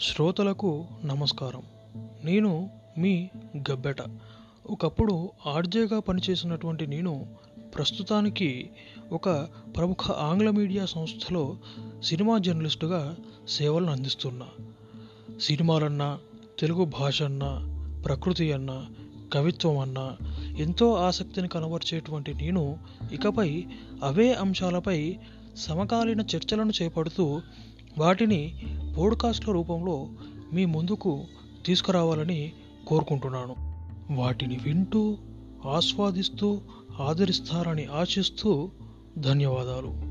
శ్రోతలకు నమస్కారం. నేను మీ గబ్బెట. ఒకప్పుడు ఆర్జేగా పనిచేసినటువంటి నేను ప్రస్తుతానికి ఒక ప్రముఖ ఆంగ్ల మీడియా సంస్థలో సినిమా జర్నలిస్టుగా సేవలను అందిస్తున్నా. సినిమాలన్నా తెలుగు భాష అన్నా ప్రకృతి అన్నా కవిత్వం అన్నా ఎంతో ఆసక్తిని కనబరిచేటువంటి నేను ఇకపై అవే అంశాలపై సమకాలీన చర్చలను చేపడుతూ వాటిని పోడ్కాస్ట్ల రూపంలో మీ ముందుకు తీసుకురావాలని కోరుకుంటున్నాను. వాటిని వింటూ ఆస్వాదిస్తూ ఆదరిస్తారని ఆశిస్తూ ధన్యవాదాలు.